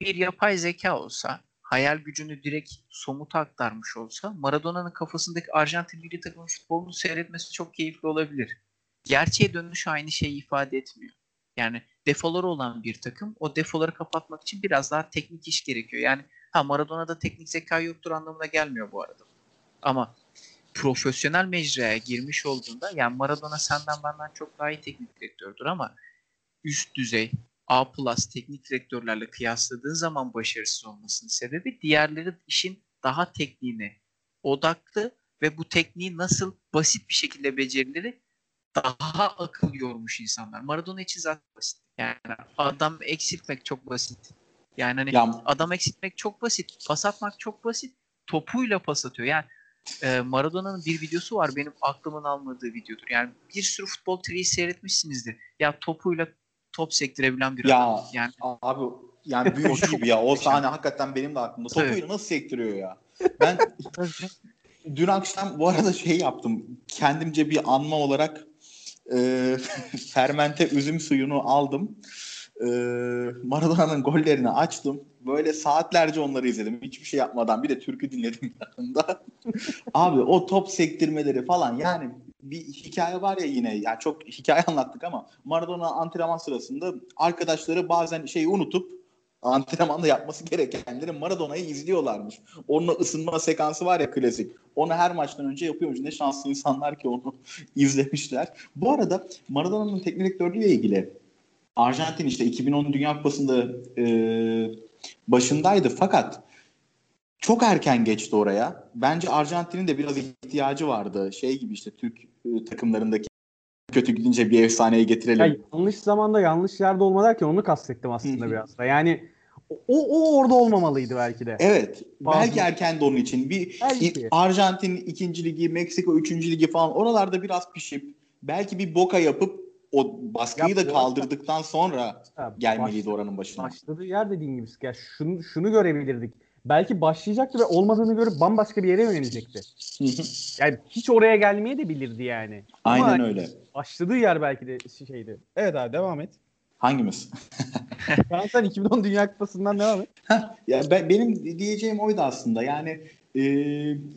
bir yapay zeka olsa hayal gücünü direkt somuta aktarmış olsa Maradona'nın kafasındaki Arjantin milli takımın futbolunu seyretmesi çok keyifli olabilir. Gerçeğe dönüş aynı şeyi ifade etmiyor. Yani defoları olan bir takım o defoları kapatmak için biraz daha teknik iş gerekiyor. Yani ha Maradona'da teknik zeka yoktur anlamına gelmiyor bu arada. Ama profesyonel mecraya girmiş olduğunda yani Maradona senden benden çok daha iyi teknik direktördür ama üst düzey A plus teknik direktörlerle kıyasladığın zaman başarısız olmasının sebebi diğerleri işin daha tekniğine odaklı ve bu tekniği nasıl basit bir şekilde becerileri daha akıl yormuş insanlar. Maradona için zaten basit. Yani adam eksiltmek çok basit. Yani hani ya. adam eksiltmek çok basit. Pas atmak çok basit. Topuyla pas atıyor. Yani e, Maradona'nın bir videosu var benim aklımın almadığı videodur. Yani bir sürü futbol triyi seyretmişsinizdir. Ya topuyla top sektirebilen bir ya, adam. Yani abi yani büyük gibi ya. O sahne hakikaten benim de aklımda. Topuyla evet. nasıl sektiriyor ya? Ben dün akşam bu arada şey yaptım. Kendimce bir anma olarak e, fermente üzüm suyunu aldım. E, Maradona'nın gollerini açtım. Böyle saatlerce onları izledim. Hiçbir şey yapmadan. Bir de türkü dinledim yanında. Abi o top sektirmeleri falan yani bir hikaye var ya yine. Yani çok hikaye anlattık ama Maradona antrenman sırasında arkadaşları bazen şeyi unutup antrenmanda yapması gerekenleri Maradona'yı izliyorlarmış. Onunla ısınma sekansı var ya klasik. Onu her maçtan önce yapıyormuş. Ne şanslı insanlar ki onu izlemişler. Bu arada Maradona'nın teknik direktörlüğüyle ilgili Arjantin işte 2010 Dünya Kupası'nda e, başındaydı fakat çok erken geçti oraya. Bence Arjantin'in de biraz ihtiyacı vardı. Şey gibi işte Türk e, takımlarındaki kötü gidince bir efsaneyi getirelim. Yani yanlış zamanda yanlış yerde olma derken onu kastettim aslında biraz da. Yani o, o orada olmamalıydı belki de. Evet. Bazı... Belki erken de onun için. Bir belki. Arjantin ikinci ligi, Meksika üçüncü ligi falan oralarda biraz pişip belki bir boka yapıp o baskıyı Yap, da kaldırdıktan sonra gelmeliydi oranın başına. Başladığı yer dediğin gibi ya şunu, şunu görebilirdik belki başlayacaktı ve olmadığını görüp bambaşka bir yere yönelecekti. yani hiç oraya gelmeye de bilirdi yani. Aynen Ama öyle. Başladığı yer belki de şeydi. Evet abi devam et. Hangimiz? yani sen 2010 Dünya Kupası'ndan devam et. ya ben, benim diyeceğim oydu aslında. Yani e,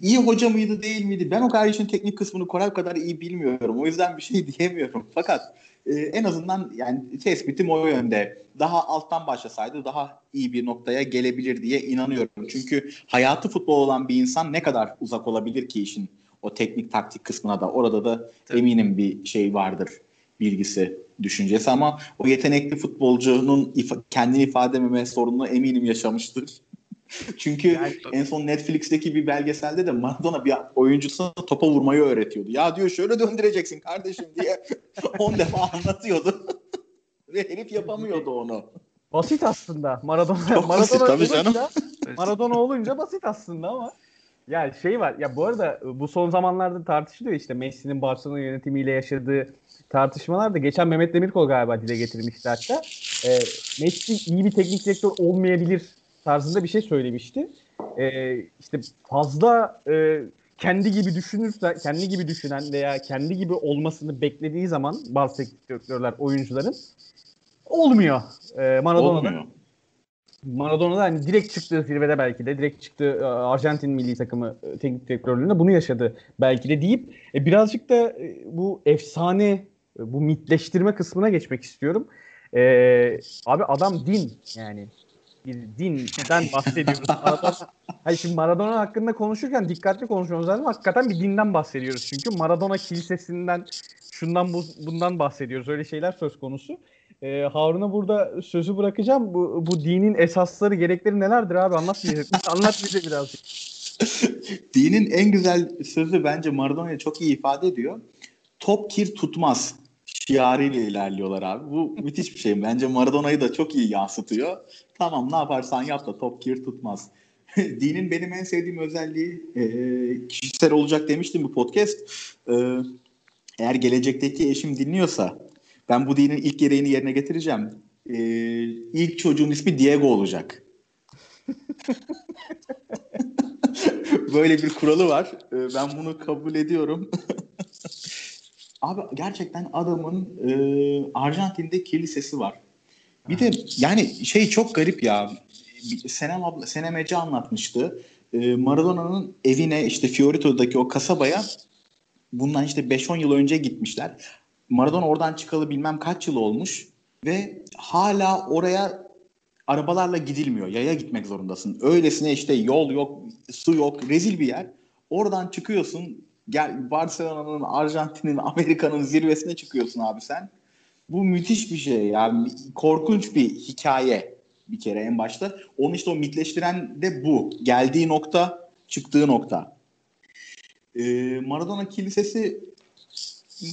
iyi hoca mıydı değil miydi? Ben o kadar işin teknik kısmını Koray kadar iyi bilmiyorum. O yüzden bir şey diyemiyorum. Fakat e, en azından yani tespitim o yönde. Daha alttan başlasaydı daha iyi bir noktaya gelebilir diye inanıyorum. Çünkü hayatı futbol olan bir insan ne kadar uzak olabilir ki işin o teknik taktik kısmına da orada da Tabii. eminim bir şey vardır bilgisi, düşüncesi ama o yetenekli futbolcunun if- kendini ifade edememe sorununu eminim yaşamıştır. Çünkü yani, en son Netflix'teki bir belgeselde de Maradona bir oyuncusuna topa vurmayı öğretiyordu. Ya diyor şöyle döndüreceksin kardeşim diye 10 defa anlatıyordu. Ve herif yapamıyordu onu. Basit aslında. Maradona Çok Maradona basit tabii olunca, canım. Maradona olunca basit aslında ama ya şey var. Ya bu arada bu son zamanlarda tartışılıyor işte Messi'nin Barcelona yönetimiyle yaşadığı tartışmalar da geçen Mehmet Demirkol galiba dile getirmişti hatta. E, Messi iyi bir teknik direktör olmayabilir tarzında bir şey söylemişti. E, işte fazla e, kendi gibi düşünürse, kendi gibi düşünen veya kendi gibi olmasını beklediği zaman bazı teknik direktörler, oyuncuların olmuyor. Ee, Maradona'da Olmuyor. Maradona'da hani direkt çıktığı zirvede belki de direkt çıktığı e, Arjantin milli takımı e, teknik direktörlüğünde bunu yaşadı belki de deyip e, birazcık da e, bu efsane e, bu mitleştirme kısmına geçmek istiyorum. E, abi adam din yani bir dinden bahsediyoruz. Maradona, şimdi Maradona hakkında konuşurken dikkatli konuşmamız lazım. Hakikaten bir dinden bahsediyoruz çünkü Maradona kilisesinden şundan bu, bundan bahsediyoruz. Öyle şeyler söz konusu. Ee, Harun'a burada sözü bırakacağım. Bu, bu dinin esasları, gerekleri nelerdir abi? Anlat bize, anlat bize birazcık. Dinin en güzel sözü bence Maradona'yı çok iyi ifade ediyor. Top kir tutmaz şiarıyla ilerliyorlar abi. Bu müthiş bir şey. Bence Maradona'yı da çok iyi yansıtıyor. Tamam ne yaparsan yap da top kir tutmaz. Dinin benim en sevdiğim özelliği e, kişisel olacak demiştim bu podcast. E, eğer gelecekteki eşim dinliyorsa ben bu dinin ilk gereğini yerine getireceğim. E, ilk çocuğun ismi Diego olacak. Böyle bir kuralı var. E, ben bunu kabul ediyorum. Abi gerçekten adamın e, Arjantin'de kilisesi var. Bir de yani şey çok garip ya. Senem abla, Senem Ece anlatmıştı. E, Maradona'nın evine işte Fiorito'daki o kasabaya bundan işte 5-10 yıl önce gitmişler. Maradona oradan çıkalı bilmem kaç yıl olmuş ve hala oraya arabalarla gidilmiyor. Yaya gitmek zorundasın. Öylesine işte yol yok, su yok, rezil bir yer. Oradan çıkıyorsun. Gel Barcelona'nın, Arjantin'in, Amerika'nın zirvesine çıkıyorsun abi sen. Bu müthiş bir şey yani korkunç bir hikaye bir kere en başta. Onu işte o mitleştiren de bu. Geldiği nokta, çıktığı nokta. Ee, Maradona Kilisesi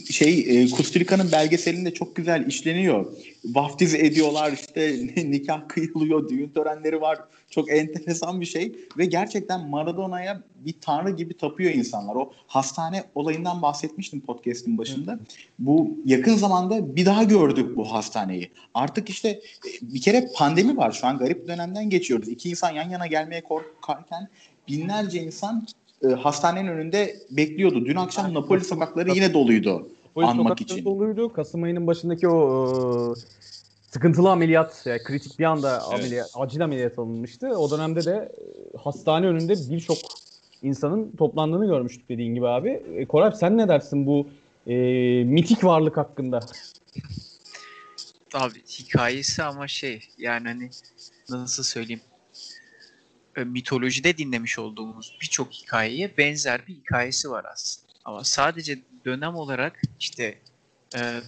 şey e, Kusturica'nın belgeselinde çok güzel işleniyor. Vaftiz ediyorlar işte nikah kıyılıyor, düğün törenleri var. Çok enteresan bir şey ve gerçekten Maradona'ya bir tanrı gibi tapıyor insanlar. O hastane olayından bahsetmiştim podcast'in başında. Bu yakın zamanda bir daha gördük bu hastaneyi. Artık işte e, bir kere pandemi var. Şu an garip dönemden geçiyoruz. İki insan yan yana gelmeye korkarken binlerce insan e, hastanenin önünde bekliyordu. Dün akşam Napoli sokakları yine doluydu Polis anmak sokakları için. doluydu. Kasım ayının başındaki o e, sıkıntılı ameliyat, yani kritik bir anda Evet. ameliyat, acil ameliyat alınmıştı. O dönemde de e, hastane önünde birçok insanın toplandığını görmüştük dediğin gibi abi. E, Koray sen ne dersin bu e, mitik varlık hakkında? Abi hikayesi ama şey yani hani nasıl söyleyeyim e, mitolojide dinlemiş olduğumuz birçok hikayeye benzer bir hikayesi var aslında. Ama sadece dönem olarak işte e,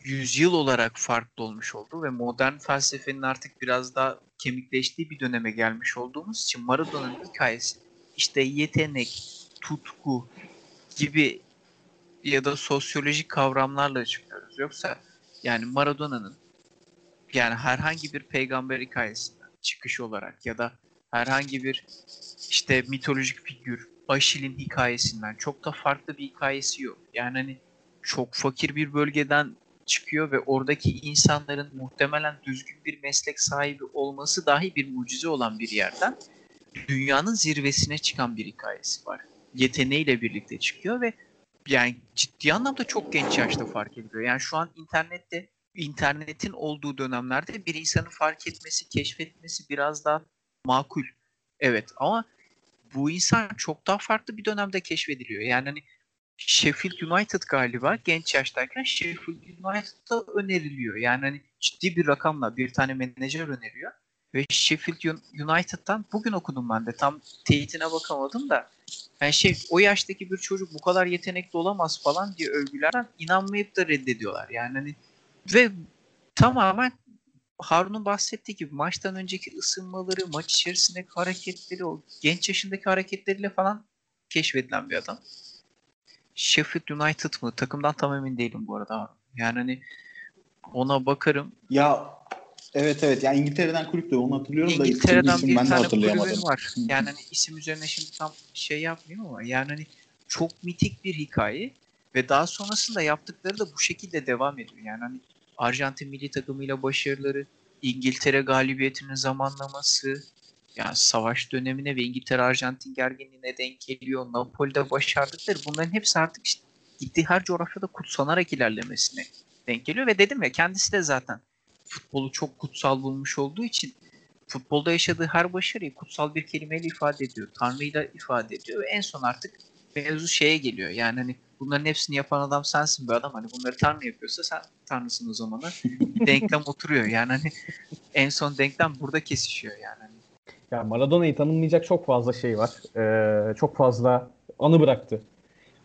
yüzyıl olarak farklı olmuş oldu ve modern felsefenin artık biraz daha kemikleştiği bir döneme gelmiş olduğumuz için Maradona'nın hikayesi işte yetenek, tutku gibi ya da sosyolojik kavramlarla çıkıyoruz. Yoksa yani Maradona'nın yani herhangi bir peygamber hikayesinden çıkış olarak ya da herhangi bir işte mitolojik figür Aşil'in hikayesinden çok da farklı bir hikayesi yok. Yani hani çok fakir bir bölgeden çıkıyor ve oradaki insanların muhtemelen düzgün bir meslek sahibi olması dahi bir mucize olan bir yerden dünyanın zirvesine çıkan bir hikayesi var. Yeteneğiyle birlikte çıkıyor ve yani ciddi anlamda çok genç yaşta fark ediliyor. Yani şu an internette internetin olduğu dönemlerde bir insanın fark etmesi, keşfetmesi biraz daha makul. Evet ama bu insan çok daha farklı bir dönemde keşfediliyor. Yani hani Sheffield United galiba genç yaştayken Sheffield United'a öneriliyor. Yani hani ciddi bir rakamla bir tane menajer öneriyor. Ve Sheffield Un- United'dan bugün okudum ben de. Tam teyitine bakamadım da. Yani şey o yaştaki bir çocuk bu kadar yetenekli olamaz falan diye övgülerden inanmayıp da reddediyorlar. Yani hani ve tamamen Harun'un bahsettiği gibi maçtan önceki ısınmaları, maç içerisindeki hareketleri, o genç yaşındaki hareketleriyle falan keşfedilen bir adam. Sheffield United mı? Takımdan tam emin değilim bu arada. Yani hani ona bakarım. Ya evet evet yani İngiltere'den kulüp de onu hatırlıyorum da İngiltere'den isim bir ben de tane hatırlayamadım. var. Yani hani isim üzerine şimdi tam şey yapmayayım ama yani hani çok mitik bir hikaye ve daha sonrasında yaptıkları da bu şekilde devam ediyor. Yani hani Arjantin milli takımıyla başarıları, İngiltere galibiyetinin zamanlaması, yani savaş dönemine ve İngiltere-Arjantin gerginliğine denk geliyor. Napoli'de başardıkları bunların hepsi artık işte gittiği her coğrafyada kutsanarak ilerlemesine denk geliyor ve dedim ya kendisi de zaten futbolu çok kutsal bulmuş olduğu için futbolda yaşadığı her başarıyı kutsal bir kelimeyle ifade ediyor. Tanrı'yla ifade ediyor ve en son artık mevzu şeye geliyor. Yani hani bunların hepsini yapan adam sensin be adam. Hani bunları Tanrı yapıyorsa sen Tanrısın o zaman. denklem oturuyor. Yani hani en son denklem burada kesişiyor yani. Hani Ya Maradona'yı tanımlayacak çok fazla şey var. Ee, çok fazla anı bıraktı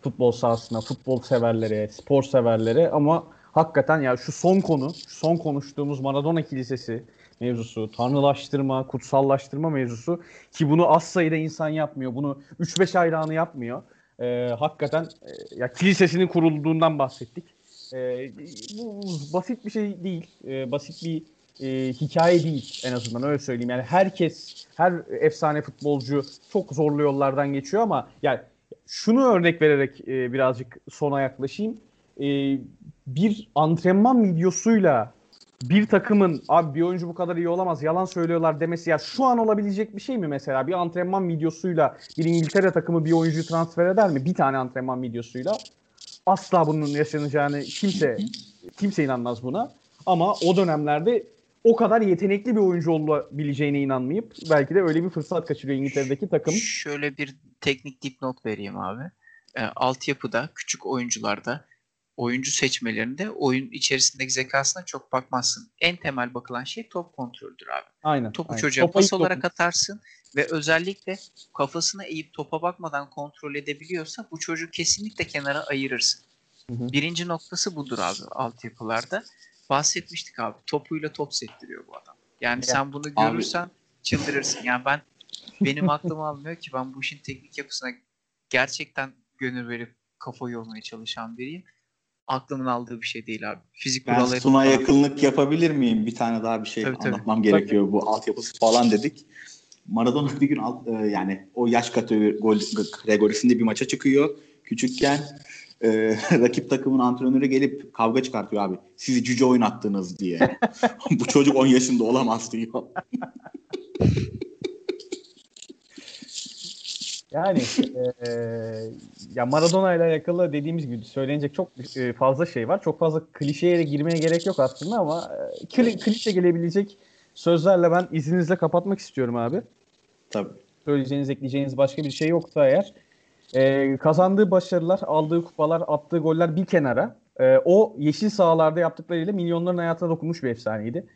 futbol sahasına, futbol severlere, spor severlere ama hakikaten ya şu son konu, şu son konuştuğumuz Maradona Kilisesi mevzusu, tanrılaştırma, kutsallaştırma mevzusu ki bunu az sayıda insan yapmıyor. Bunu 3-5 hayranı yapmıyor. Ee, hakikaten e, ya kilisesinin kurulduğundan bahsettik. Ee, bu basit bir şey değil. Ee, basit bir e, hikaye değil en azından öyle söyleyeyim. Yani herkes, her efsane futbolcu çok zorlu yollardan geçiyor ama yani şunu örnek vererek e, birazcık sona yaklaşayım. E, bir antrenman videosuyla bir takımın abi bir oyuncu bu kadar iyi olamaz yalan söylüyorlar demesi ya şu an olabilecek bir şey mi mesela? Bir antrenman videosuyla bir İngiltere takımı bir oyuncuyu transfer eder mi? Bir tane antrenman videosuyla. Asla bunun yaşanacağını kimse kimse inanmaz buna. Ama o dönemlerde o kadar yetenekli bir oyuncu olabileceğine inanmayıp belki de öyle bir fırsat kaçırıyor İngiltere'deki takım. Şöyle bir teknik dipnot vereyim abi. E, altyapıda, küçük oyuncularda, oyuncu seçmelerinde oyun içerisindeki zekasına çok bakmazsın. En temel bakılan şey top kontroldür abi. Aynen. Topu aynen. çocuğa Topa pas ilk olarak atarsın ve özellikle kafasını eğip topa bakmadan kontrol edebiliyorsa bu çocuğu kesinlikle kenara ayırırsın. Hı hı. Birinci noktası budur abi altyapılarda. Bahsetmiştik abi. Topuyla top sektiriyor bu adam. Yani Ya, sen bunu abi- görürsen çıldırırsın. Yani ben benim aklım almıyor ki ben bu işin teknik yapısına gerçekten gönül verip kafa yormaya çalışan biriyim. Aklımın aldığı bir şey değil abi. Fizik Ben kuralları Sun'a yakınlık yapabilir miyim? Bir tane daha bir şey Tabii, tabii. anlatmam gerekiyor. Bu altyapısı falan dedik. Maradona bir gün alt, e, yani o yaş kategorisinde bir maça çıkıyor. Küçükken e, rakip takımın antrenörü gelip kavga çıkartıyor abi. Sizi cüce oynattınız diye. Bu çocuk 10 yaşında olamaz diyor. Yani eee, ya Maradona ile alakalı dediğimiz gibi söylenecek çok e, fazla şey var. Çok fazla klişeye girmeye gerek yok aslında ama e, kli- klişe gelebilecek sözlerle ben izninizle kapatmak istiyorum abi. Tabii. Söyleyeceğiniz, ekleyeceğiniz başka bir şey yoksa eğer e, kazandığı başarılar, aldığı kupalar, attığı goller bir kenara. e, o yeşil sahalarda yaptıklarıyla milyonların hayatına dokunmuş bir efsaneydi.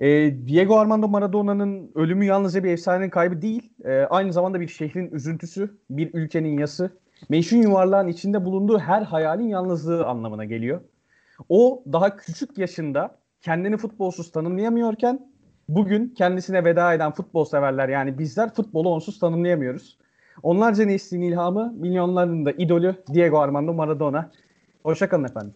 E, Diego Armando Maradona'nın ölümü yalnızca bir efsanenin kaybı değil, e, aynı zamanda bir şehrin üzüntüsü, bir ülkenin yası, meşhur yuvarlağın içinde bulunduğu her hayalin yalnızlığı anlamına geliyor. O daha küçük yaşında kendini futbolsuz tanımlayamıyorken bugün kendisine veda eden futbol severler yani bizler futbolu onsuz tanımlayamıyoruz. Onlarca neslin ilhamı, milyonların da idolü Diego Armando Maradona. Hoşçakalın efendim.